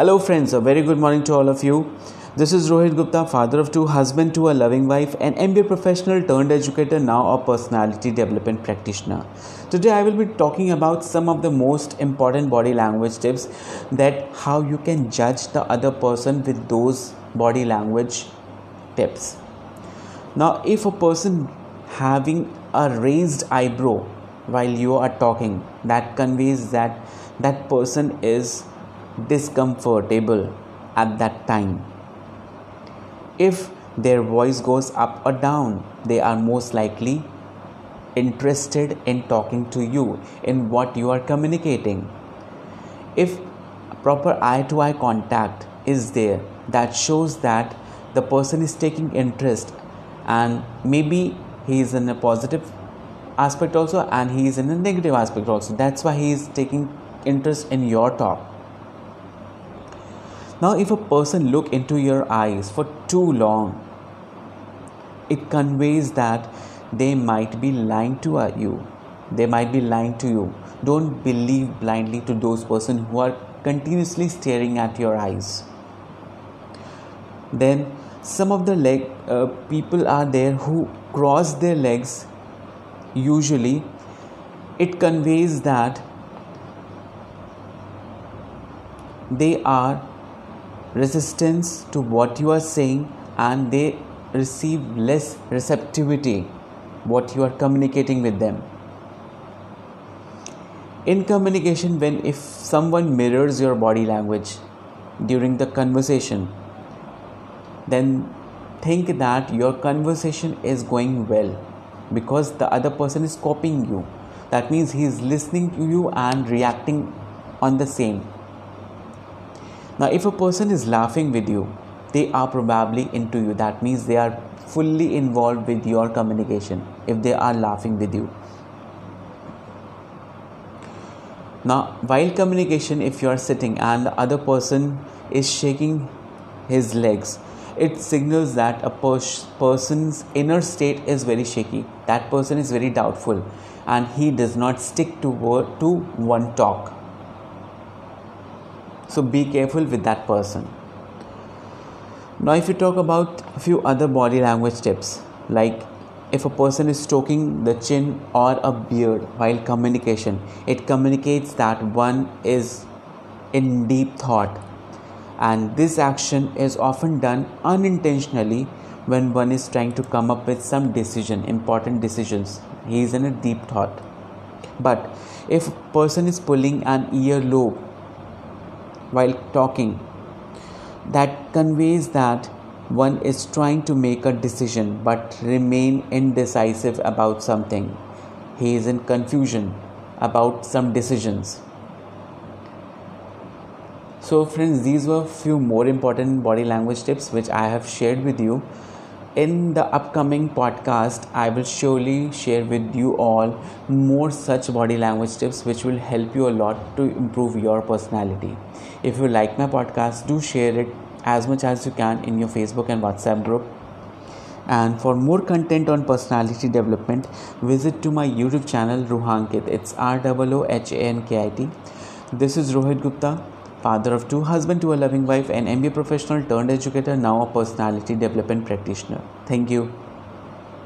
Hello, friends. A very good morning to all of you. This is Rohit Gupta, father of two, husband to a loving wife, an MBA professional turned educator, now a personality development practitioner. Today, I will be talking about some of the most important body language tips that how you can judge the other person with those body language tips. Now, if a person having a raised eyebrow while you are talking, that conveys that that person is discomfortable at that time. If their voice goes up or down, they are most likely interested in talking to you, in what you are communicating. If proper eye to eye contact is there, that shows that the person is taking interest and maybe he is in a positive aspect also and he is in a negative aspect also that's why he is taking interest in your talk now, if a person look into your eyes for too long, it conveys that they might be lying to you. They might be lying to you. Don't believe blindly to those persons who are continuously staring at your eyes. Then some of the leg uh, people are there who cross their legs. Usually, it conveys that they are resistance to what you are saying and they receive less receptivity what you are communicating with them. In communication when if someone mirrors your body language during the conversation then think that your conversation is going well because the other person is copying you. That means he is listening to you and reacting on the same now, if a person is laughing with you, they are probably into you. That means they are fully involved with your communication if they are laughing with you. Now, while communication, if you are sitting and the other person is shaking his legs, it signals that a pers- person's inner state is very shaky. That person is very doubtful and he does not stick to, word, to one talk so be careful with that person. Now if you talk about a few other body language tips like if a person is stroking the chin or a beard while communication it communicates that one is in deep thought. And this action is often done unintentionally when one is trying to come up with some decision important decisions. He is in a deep thought. But if a person is pulling an earlobe while talking that conveys that one is trying to make a decision but remain indecisive about something. He is in confusion about some decisions. So friends these were few more important body language tips which i have shared with you in the upcoming podcast i will surely share with you all more such body language tips which will help you a lot to improve your personality. If you like my podcast do share it as much as you can in your facebook and whatsapp group. And for more content on personality development visit to my youtube channel roohankit. It's r o h a n k i t. This is rohit gupta father of two, husband to a loving wife, an MBA professional turned educator, now a personality development practitioner. Thank you.